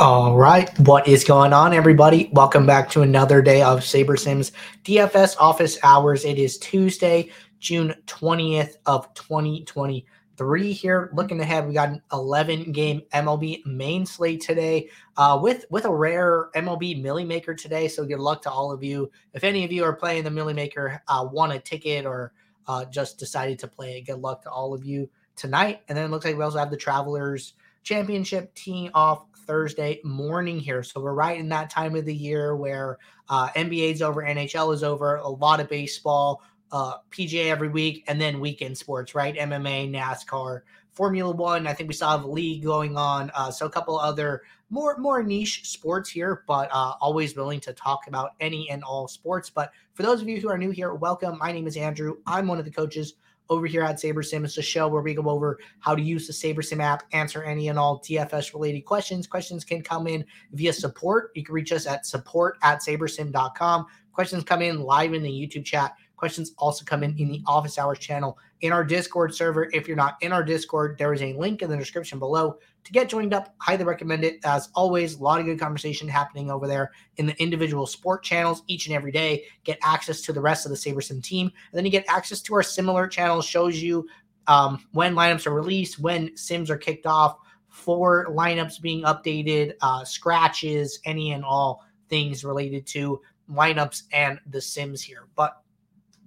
All right, what is going on, everybody? Welcome back to another day of SaberSims DFS office hours. It is Tuesday, June 20th of 2023 here. Looking ahead, we got an 11 game MLB main slate today uh, with, with a rare MLB Millie Maker today. So good luck to all of you. If any of you are playing the Millie Maker, uh, want a ticket or uh, just decided to play it, good luck to all of you tonight. And then it looks like we also have the Travelers Championship teeing off Thursday morning here. So we're right in that time of the year where uh, NBA's over, NHL is over, a lot of baseball, uh, PGA every week, and then weekend sports, right? MMA, NASCAR, Formula One. I think we have a league going on. Uh, so a couple other more more niche sports here, but uh, always willing to talk about any and all sports. But for those of you who are new here, welcome. My name is Andrew. I'm one of the coaches over here at SaberSim. It's a show where we go over how to use the SaberSim app, answer any and all DFS related questions. Questions can come in via support. You can reach us at support at sabersim.com. Questions come in live in the YouTube chat. Questions also come in in the office hours channel in our Discord server. If you're not in our Discord, there is a link in the description below to get joined up. Highly recommend it. As always, a lot of good conversation happening over there in the individual sport channels each and every day. Get access to the rest of the SaberSim team. And then you get access to our similar channels, shows you um, when lineups are released, when sims are kicked off, for lineups being updated, uh, scratches, any and all things related to lineups and the sims here. But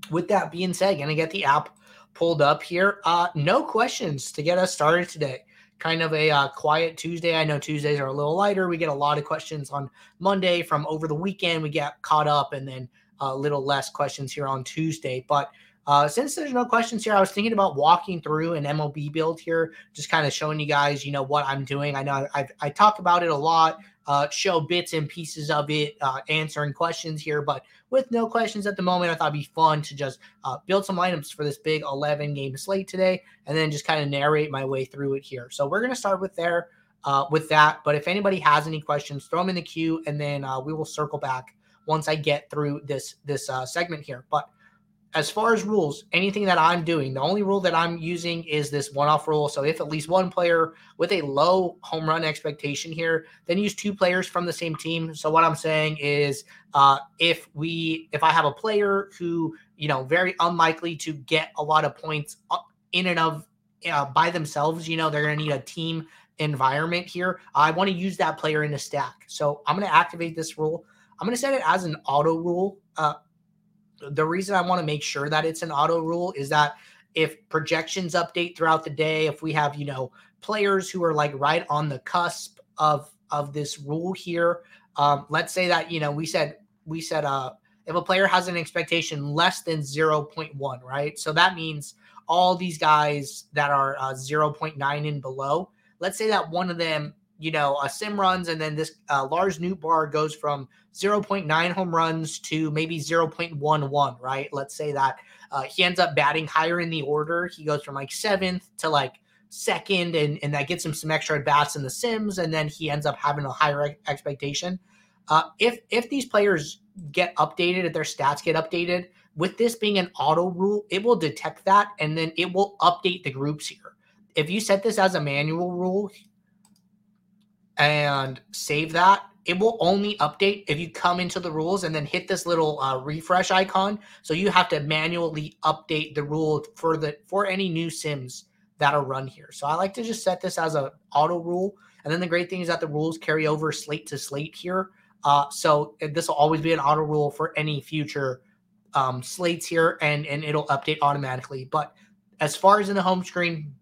with that being said, gonna get the app pulled up here. Uh, no questions to get us started today. Kind of a uh, quiet Tuesday. I know Tuesdays are a little lighter. We get a lot of questions on Monday from over the weekend. We get caught up, and then a little less questions here on Tuesday. But uh, since there's no questions here, I was thinking about walking through an MLB build here, just kind of showing you guys, you know, what I'm doing. I know I've, I talk about it a lot uh, show bits and pieces of it, uh, answering questions here. But with no questions at the moment, I thought it'd be fun to just uh, build some items for this big 11 game slate today, and then just kind of narrate my way through it here. So we're gonna start with there, uh, with that. But if anybody has any questions, throw them in the queue, and then uh, we will circle back once I get through this this uh, segment here. But as far as rules, anything that I'm doing, the only rule that I'm using is this one off rule. So if at least one player with a low home run expectation here, then use two players from the same team. So what I'm saying is uh, if we if I have a player who, you know, very unlikely to get a lot of points uh, in and of uh, by themselves, you know, they're going to need a team environment here. I want to use that player in a stack. So I'm going to activate this rule. I'm going to set it as an auto rule. Uh, the reason I want to make sure that it's an auto rule is that if projections update throughout the day, if we have, you know, players who are like right on the cusp of of this rule here, um, let's say that, you know, we said we said uh if a player has an expectation less than 0.1, right? So that means all these guys that are uh, 0.9 and below, let's say that one of them you know, a sim runs, and then this uh, Lars Nootbaar goes from 0.9 home runs to maybe 0.11, right? Let's say that uh, he ends up batting higher in the order. He goes from like seventh to like second, and, and that gets him some extra at bats in the sims, and then he ends up having a higher expectation. Uh, if if these players get updated, if their stats get updated, with this being an auto rule, it will detect that and then it will update the groups here. If you set this as a manual rule, and save that, it will only update if you come into the rules and then hit this little uh, refresh icon. So you have to manually update the rule for the for any new sims that are run here. So I like to just set this as a auto rule. And then the great thing is that the rules carry over slate to slate here. Uh, so this will always be an auto rule for any future um, slates here, and and it'll update automatically. But as far as in the home screen,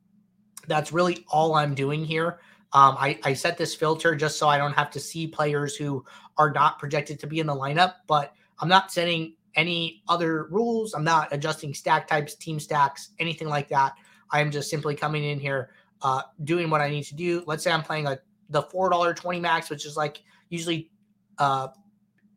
that's really all I'm doing here. Um, I, I set this filter just so I don't have to see players who are not projected to be in the lineup, but I'm not setting any other rules. I'm not adjusting stack types, team stacks, anything like that. I am just simply coming in here, uh, doing what I need to do. Let's say I'm playing a the four dollar twenty max, which is like usually uh,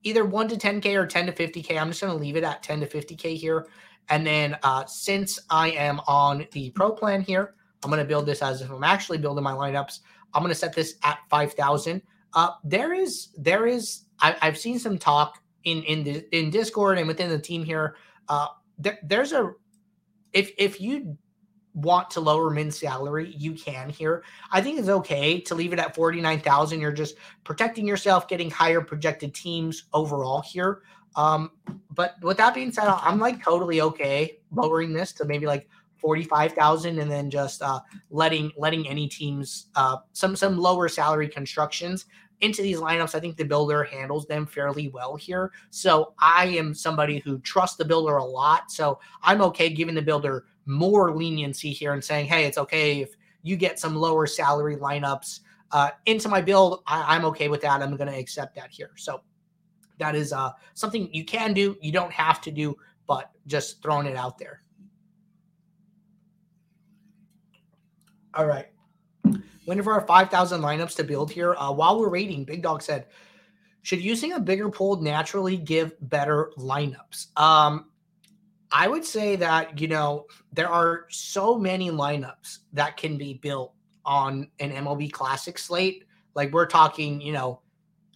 either one to ten k or ten to fifty k. I'm just going to leave it at ten to fifty k here. And then uh, since I am on the pro plan here, I'm going to build this as if I'm actually building my lineups. I'm going to set this at 5,000. Uh, there is, there is, I, have seen some talk in, in, the, in Discord and within the team here. Uh, there, there's a, if, if you want to lower min salary, you can here. I think it's okay to leave it at 49,000. You're just protecting yourself, getting higher projected teams overall here. Um, but with that being said, I'm like totally okay lowering this to maybe like 45,000 and then just uh, letting letting any teams uh, some some lower salary constructions into these lineups. I think the builder handles them fairly well here. So I am somebody who trusts the builder a lot. So I'm okay giving the builder more leniency here and saying, hey, it's okay if you get some lower salary lineups uh, into my build. I, am okay with that. I'm going to accept that here. So that is uh, something you can do. You don't have to do, but just throwing it out there. All right. One for our 5,000 lineups to build here. Uh, while we're waiting, Big Dog said, should using a bigger pool naturally give better lineups? Um, I would say that, you know, there are so many lineups that can be built on an MLB Classic slate. Like we're talking, you know,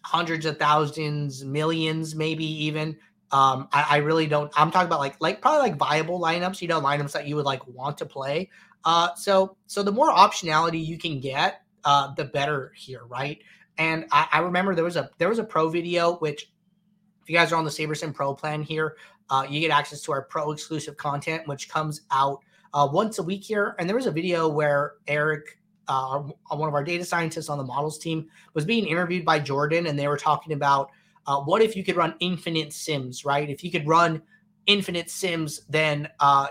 hundreds of thousands, millions, maybe even. Um, I, I, really don't. I'm talking about like like probably like viable lineups, you know, lineups that you would like want to play. Uh, so so the more optionality you can get, uh, the better here, right? And I, I remember there was a there was a pro video which if you guys are on the SaberSim Pro plan here, uh, you get access to our pro exclusive content, which comes out uh, once a week here. And there was a video where Eric, uh, one of our data scientists on the models team, was being interviewed by Jordan, and they were talking about what if you could run infinite sims, right? If you could run infinite sims, then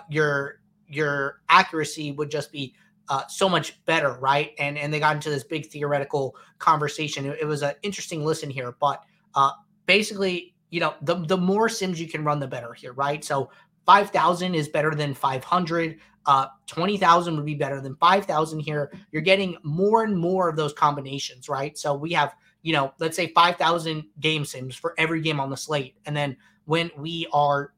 your your accuracy would just be uh, so much better, right? And and they got into this big theoretical conversation. It, it was an interesting listen here, but uh, basically, you know, the the more sims you can run, the better here, right? So five thousand is better than five hundred. Uh, twenty thousand would be better than five thousand here. You're getting more and more of those combinations, right? So we have, you know, let's say five thousand game sims for every game on the slate, and then when we are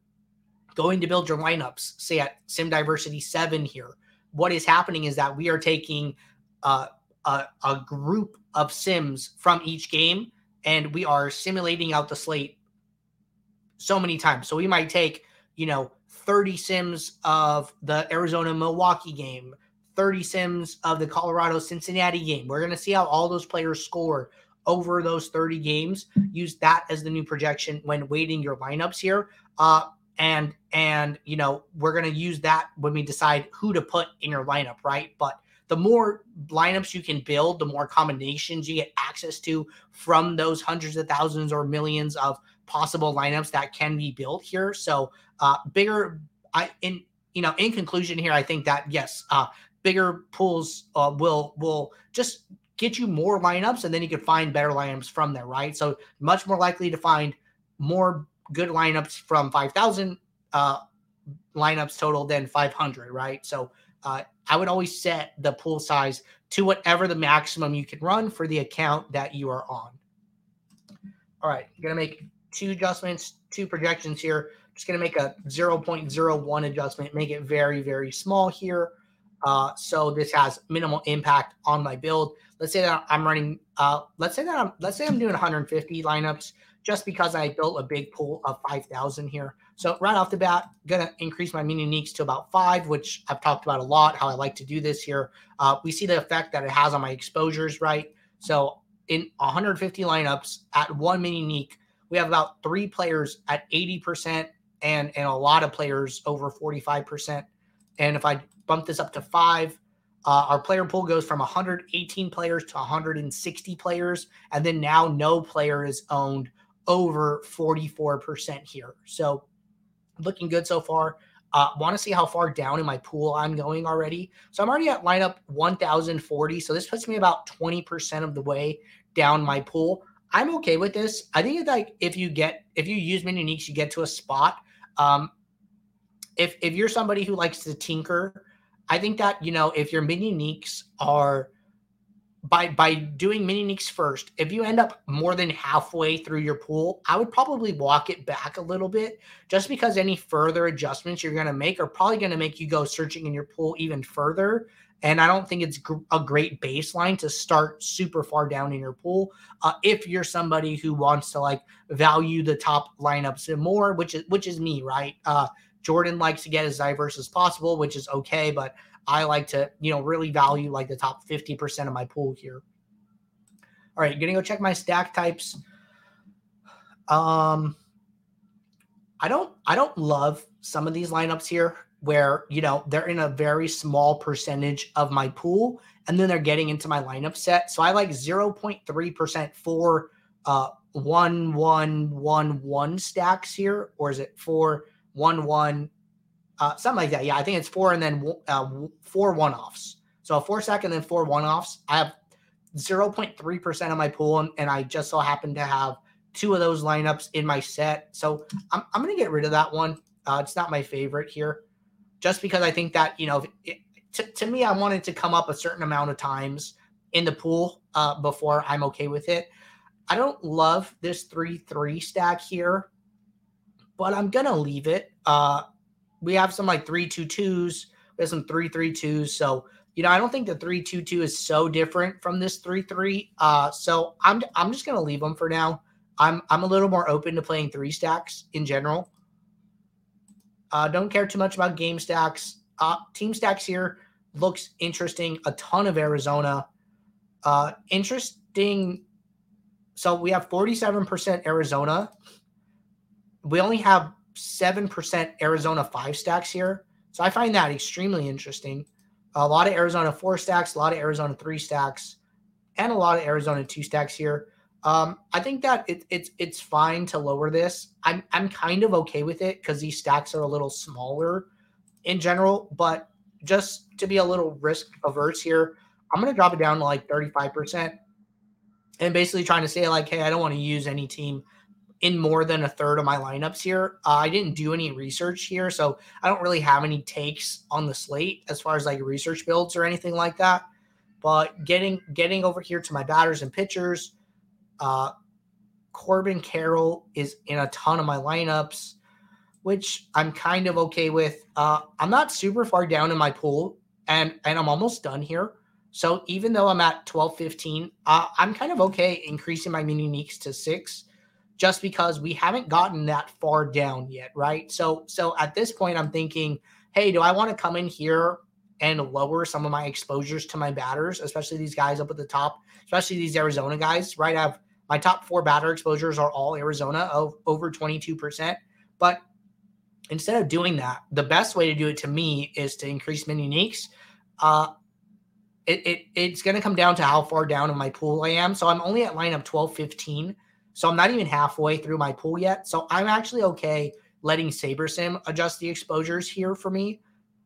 going to build your lineups, say at Sim Diversity 7 here, what is happening is that we are taking uh, a, a group of sims from each game and we are simulating out the slate so many times. So we might take, you know, 30 sims of the Arizona Milwaukee game, 30 sims of the Colorado Cincinnati game. We're going to see how all those players score over those 30 games. Use that as the new projection when weighting your lineups here. Uh, and and you know we're going to use that when we decide who to put in your lineup right? But the more lineups you can build the more combinations you get access to from those hundreds of thousands or millions of possible lineups that can be built here. So uh bigger i in you know in conclusion here i think that yes uh bigger pools uh, will will just get you more lineups and then you can find better lineups from there right? So much more likely to find more good lineups from 5,000 uh, lineups total than 500, right? So uh, I would always set the pool size to whatever the maximum you can run for the account that you are on. All right, going to make two adjustments, two projections here. Just going to make a 0.01 adjustment, make it very, very small here. Uh, so this has minimal impact on my build. Let's say that I'm running, uh, let's say that I'm, let's say I'm doing 150 lineups just because I built a big pool of 5,000 here. So right off the bat, gonna increase my mini uniques to about five, which I've talked about a lot, how I like to do this here. Uh, we see the effect that it has on my exposures, right? So in 150 lineups at one mini unique, we have about three players at 80% and, and a lot of players over 45%. And if I bump this up to five, uh, our player pool goes from 118 players to 160 players. And then now no player is owned over 44% here. So looking good so far. Uh, Want to see how far down in my pool I'm going already. So I'm already at lineup 1040. So this puts me about 20% of the way down my pool. I'm okay with this. I think it's like if you get if you use mini uniques, you get to a spot. Um, if if you're somebody who likes to tinker, I think that you know if your mini uniques are by by doing mini uniques first, if you end up more than halfway through your pool, I would probably walk it back a little bit, just because any further adjustments you're going to make are probably going to make you go searching in your pool even further. And I don't think it's gr- a great baseline to start super far down in your pool. Uh, if you're somebody who wants to like value the top lineups more, which is which is me, right? Uh, Jordan likes to get as diverse as possible, which is okay, but I like to, you know, really value like the top 50% of my pool here. All right, gonna go check my stack types. Um I don't I don't love some of these lineups here where, you know, they're in a very small percentage of my pool and then they're getting into my lineup set. So I like 0.3% for uh one one one one stacks here, or is it four one one uh, something like that. Yeah, I think it's four and then uh, four one offs. So a four stack and then four one offs. I have 0.3% of my pool, and, and I just so happen to have two of those lineups in my set. So I'm, I'm going to get rid of that one. Uh, it's not my favorite here, just because I think that, you know, it, to, to me, I wanted to come up a certain amount of times in the pool uh, before I'm okay with it. I don't love this 3 3 stack here, but I'm going to leave it. Uh, we have some like 3 two twos. we have some 3 three twos. So you know, I don't think the three two two is so different from this three three. Uh, so I'm I'm just gonna leave them for now. I'm I'm a little more open to playing three stacks in general. Uh, don't care too much about game stacks. Uh, team stacks here looks interesting. A ton of Arizona. Uh, interesting. So we have 47% Arizona. We only have 7% Arizona five stacks here. So I find that extremely interesting a lot of Arizona four stacks, a lot of Arizona three stacks, and a lot of Arizona two stacks here. Um, I think that it, it's it's fine to lower this. I'm I'm kind of okay with it because these stacks are a little smaller in general, but just to be a little risk averse here, I'm gonna drop it down to like 35%. And basically trying to say, like, hey, I don't want to use any team in more than a third of my lineups here. Uh, I didn't do any research here, so I don't really have any takes on the slate as far as like research builds or anything like that. But getting getting over here to my batters and pitchers, uh, Corbin Carroll is in a ton of my lineups, which I'm kind of okay with. Uh, I'm not super far down in my pool, and and I'm almost done here. So even though I'm at 12, 15, uh, I'm kind of okay increasing my mini uniques to six just because we haven't gotten that far down yet, right? So so at this point I'm thinking, hey, do I want to come in here and lower some of my exposures to my batters, especially these guys up at the top, especially these Arizona guys, right? I have my top four batter exposures are all Arizona of over 22%. But instead of doing that, the best way to do it to me is to increase mini uniques. Uh, it, it, it's going to come down to how far down in my pool I am. So I'm only at lineup 12, 15 so I'm not even halfway through my pool yet. So I'm actually okay letting SaberSim adjust the exposures here for me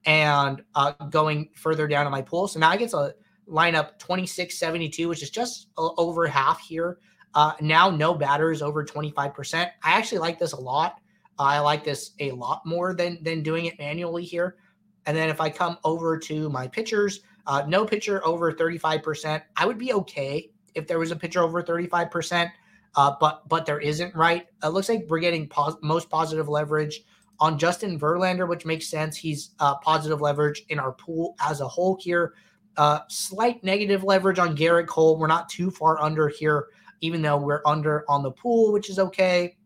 and uh, going further down in my pool. So now I get to line up 2672, which is just over half here. Uh, now no batters over 25%. I actually like this a lot. I like this a lot more than than doing it manually here. And then if I come over to my pitchers, uh, no pitcher over 35%. I would be okay if there was a pitcher over 35% uh, but but there isn't right. It looks like we're getting pos- most positive leverage on Justin Verlander, which makes sense. He's uh, positive leverage in our pool as a whole here. Uh, slight negative leverage on Gerrit Cole. We're not too far under here, even though we're under on the pool, which is okay.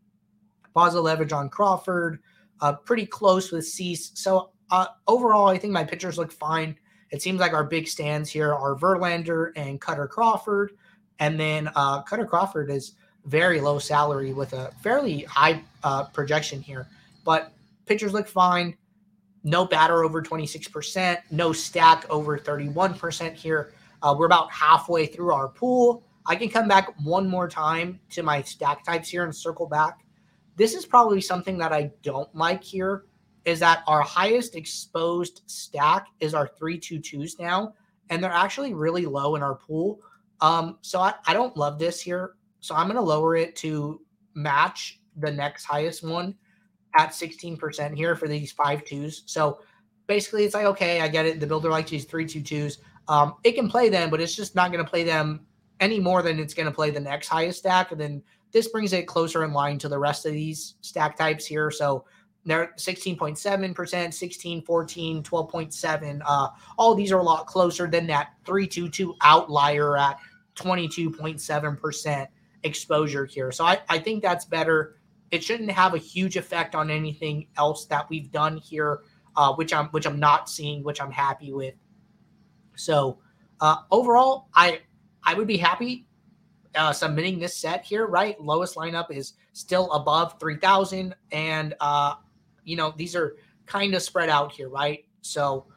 Positive leverage on Crawford. Uh, pretty close with Cease. So uh, overall, I think my pitchers look fine. It seems like our big stands here are Verlander and Kutter Crawford. And then uh, Kutter Crawford is very low salary with a fairly high uh, projection here. But pitchers look fine. No batter over 26%, no stack over 31% here. Uh, we're about halfway through our pool. I can come back one more time to my stack types here and circle back. This is probably something that I don't like here is that our highest exposed stack is our 322s now, and they're actually really low in our pool. Um, so I, I don't love this here. So I'm going to lower it to match the next highest one at 16% here for these five twos. So basically, it's like, okay, I get it. The builder likes these three two twos. Um, it can play them, but it's just not going to play them any more than it's going to play the next highest stack. And then this brings it closer in line to the rest of these stack types here. So they're 16.7%, 16, 14, 12.7. Uh, all these are a lot closer than that 322 outlier at 22.7% exposure here. So I, I think that's better. it shouldn't have a huge effect on anything else that we've done here, uh, which I'm which I'm not seeing, which I'm happy with. So uh, overall, I I would be happy uh, submitting this set here. Right, lowest lineup is still above three thousand, and uh, you know these are kind of spread out here, right? So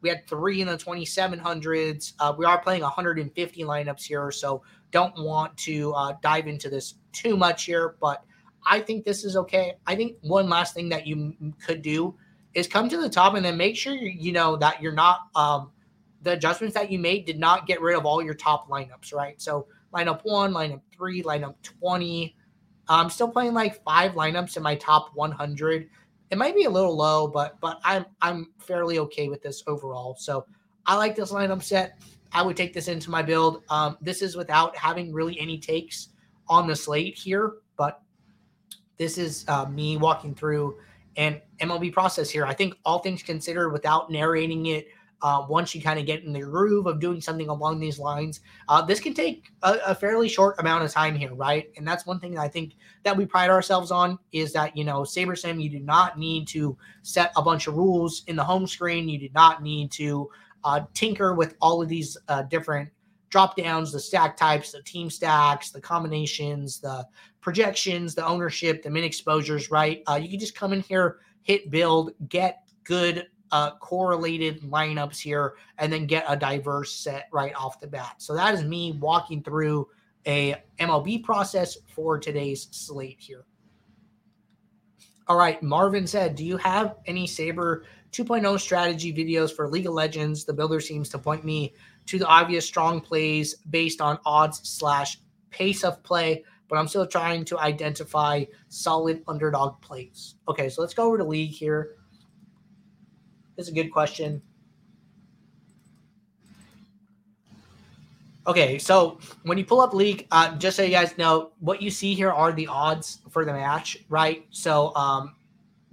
we had three in the 2700s. Uh, we are playing 150 lineups here, so don't want to uh, dive into this too much here, but I think this is okay. I think one last thing that you could do is come to the top and then make sure you, you know that you're not um, the adjustments that you made did not get rid of all your top lineups, right? So lineup one, lineup three, lineup 20. I'm still playing like five lineups in my top 100. It might be a little low, but but I'm I'm fairly okay with this overall. So I like this lineup set. I would take this into my build. Um, this is without having really any takes on the slate here, but this is uh, me walking through an MLB process here. I think all things considered, without narrating it, uh, once you kind of get in the groove of doing something along these lines, uh, this can take a, a, fairly short amount of time here, right? And that's one thing that I think that we pride ourselves on is that you know saber SaberSim, you do not need to set a bunch of rules in the home screen. You do not need to uh, tinker with all of these uh, different drop downs, the stack types, the team stacks, the combinations, the projections, the ownership, the min exposures, right? Uh, you can just come in here, hit build, get good uh, correlated lineups here, and then get a diverse set right off the bat. So that is me walking through a MLB process for today's slate here. All right, Marvin said, "Do you have any Saber 2.0 strategy videos for League of Legends? The builder seems to point me to the obvious strong plays based on odds slash pace of play, but I'm still trying to identify solid underdog plays. Okay, so let's go over to league here. This is a good question. Okay, so when you pull up league, uh, just so you guys know, what you see here are the odds for the match, right? So um,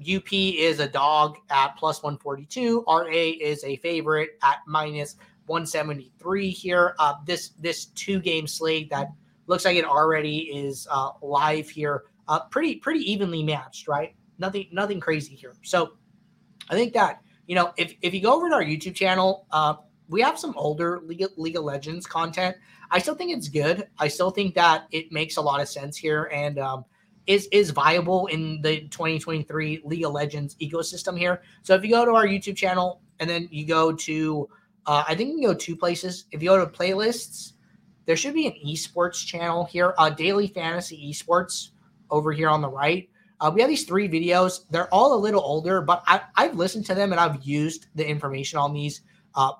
UP is a dog at plus 142. RA is a favorite at minus 173 here. Uh, this this two game slate that looks like it already is uh, live here. Uh, pretty pretty evenly matched, right? Nothing nothing crazy here. So I think that you know if if you go over to our YouTube channel, uh, we have some older League of, League of Legends content. I still think it's good. I still think that it makes a lot of sense here and um, is is viable in the 2023 League of Legends ecosystem here. So if you go to our YouTube channel and then you go to uh, I think you can go two places. If you go to playlists, there should be an esports channel here, uh, Daily Fantasy Esports over here on the right. Uh, we have these three videos. They're all a little older, but I have listened to them and I've used the information on these uh,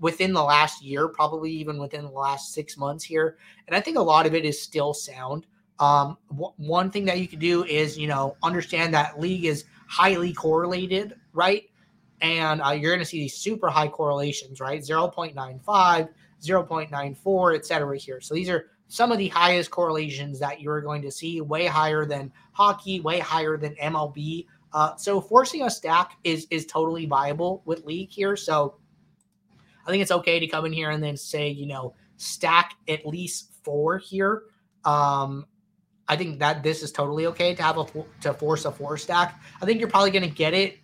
within the last year, probably even within the last six months here. And I think a lot of it is still sound. Um, w- one thing that you could do is, you know, understand that league is highly correlated, right? and uh, you're going to see these super high correlations, right? 0.95, 0.94, et cetera here. So these are some of the highest correlations that you're going to see, way higher than hockey, way higher than MLB. Uh, so forcing a stack is is totally viable with league here. So I think it's okay to come in here and then say, you know, stack at least four here. Um, I think that this is totally okay to have a to force a four stack. I think you're probably going to get it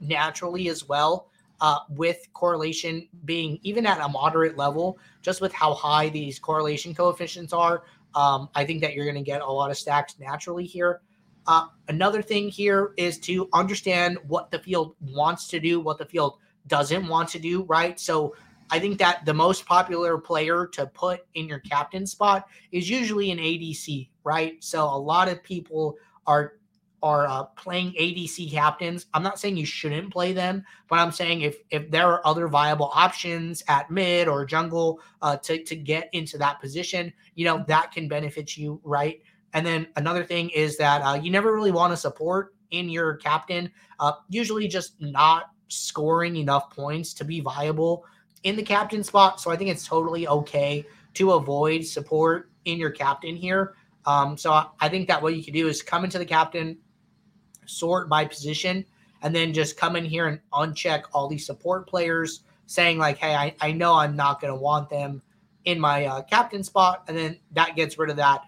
naturally as well. Uh, with correlation being even at a moderate level, just with how high these correlation coefficients are, um, I think that you're going to get a lot of stacks naturally here. Uh, another thing here is to understand what the field wants to do, what the field doesn't want to do, right? So I think that the most popular player to put in your captain spot is usually an ADC, right? So a lot of people are are uh, playing ADC captains. I'm not saying you shouldn't play them, but I'm saying if if there are other viable options at mid or jungle uh, to to get into that position, you know that can benefit you, right? And then another thing is that uh, you never really want to support in your captain. Uh, usually, just not scoring enough points to be viable in the captain spot. So I think it's totally okay to avoid support in your captain here. Um, so I, think that what you can do is come into the captain, sort by position, and then just come in here and uncheck all these support players, saying like, "Hey, I, I know I'm not going to want them in my uh, captain spot," and then that gets rid of that.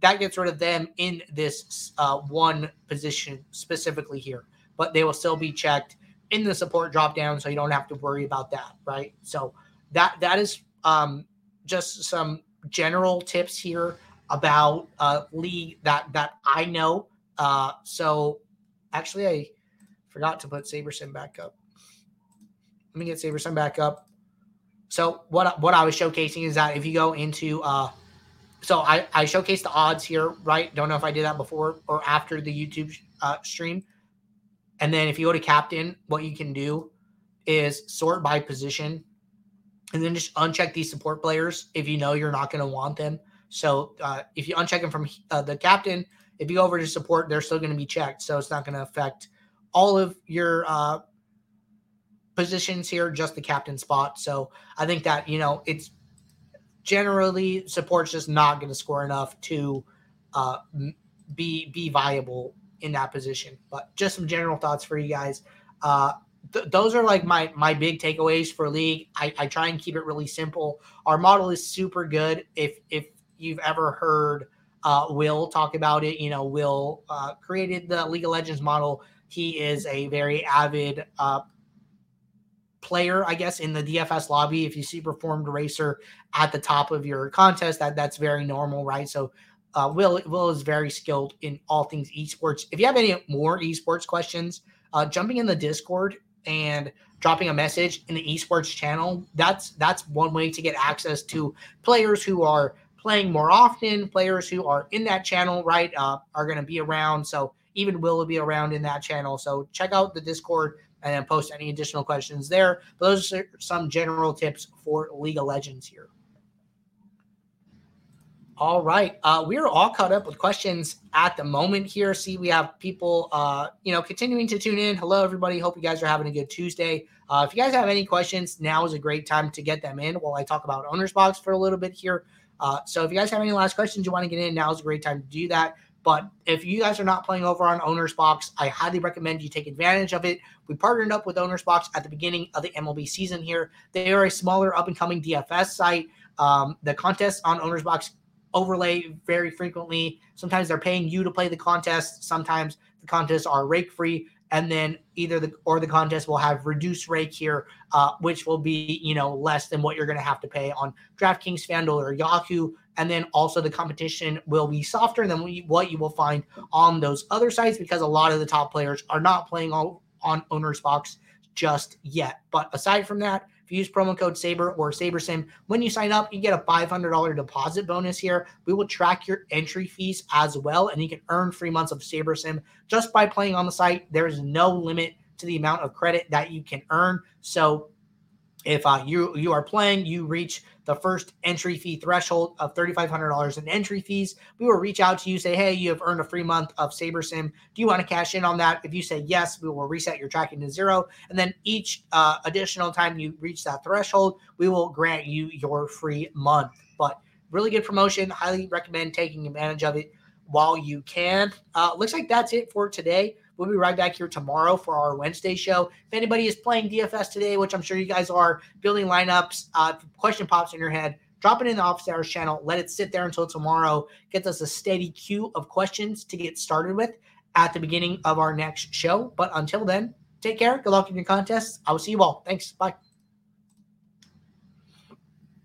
that gets rid of them in this uh, one position specifically here, but they will still be checked in the support drop down, so you don't have to worry about that, right? So that that is um, just some general tips here about uh, league that that I know. Uh, so actually, I forgot to put SaberSim back up. Let me get SaberSim back up. So what what I was showcasing is that if you go into uh, so I I showcased the odds here, right? Don't know if I did that before or after the YouTube uh, stream. And then if you go to captain, what you can do is sort by position and then just uncheck these support players if you know you're not going to want them. So uh, if you uncheck them from uh, the captain, if you go over to support, they're still going to be checked. So it's not going to affect all of your uh, positions here, just the captain spot. So I think that, you know, it's generally support's just not going to score enough to uh, be be viable in that position. But just some general thoughts for you guys. Uh, th- those are like my my big takeaways for league. I, I try and keep it really simple. Our model is super good. If if you've ever heard uh, Will talk about it, you know Will uh, created the League of Legends model. He is a very avid uh, player, I guess, in the DFS lobby. If you see performed racer at the top of your contest, that that's very normal, right? So uh, Will Will is very skilled in all things esports. If you have any more esports questions, uh, jumping in the Discord and dropping a message in the esports channel that's that's one way to get access to players who are playing more often players who are in that channel right uh, are going to be around. So even will will be around in that channel. So check out the discord and then post any additional questions there. But those are some general tips for league of legends here all right. Uh, we are all caught up with questions at the moment here. See, we have people, uh, you know, continuing to tune in. Hello, everybody. Hope you guys are having a good Tuesday. Uh, if you guys have any questions, now is a great time to get them in while I talk about OwnersBox for a little bit here. Uh, so if you guys have any last questions you want to get in, now is a great time to do that. But if you guys are not playing over on OwnersBox, I highly recommend you take advantage of it. We partnered up with OwnersBox at the beginning of the MLB season here. They are a smaller up and coming DFS site. Um, the contests on OwnersBox overlay very frequently. Sometimes they're paying you to play the contest. Sometimes the contests are rake free, and then either the or the contest will have reduced rake here, uh, which will be you know less than what you're going to have to pay on DraftKings, FanDuel, or Yahoo. And then also the competition will be softer than what you will find on those other sites because a lot of the top players are not playing on, on OwnersBox just yet. But aside from that, if you use promo code SABER or SaberSim, when you sign up, you get a $500 deposit bonus here. We will track your entry fees as well, and you can earn free months of SaberSim just by playing on the site. There is no limit to the amount of credit that you can earn. So if uh, you you are playing, you reach the first entry fee threshold of $3,500 in entry fees, we will reach out to you, say, hey, you have earned a free month of SaberSim. Do you want to cash in on that? If you say yes, we will reset your tracking to zero. And then each uh, additional time you reach that threshold, we will grant you your free month. But really good promotion. Highly recommend taking advantage of it while you can. Uh, looks like that's it for today. We'll be right back here tomorrow for our Wednesday show. If anybody is playing DFS today, which I'm sure you guys are, building lineups, uh, question pops in your head, drop it in the office hours channel. Let it sit there until tomorrow. Gets us a steady queue of questions to get started with at the beginning of our next show. But until then, take care. Good luck in your contests. I will see you all. Thanks. Bye.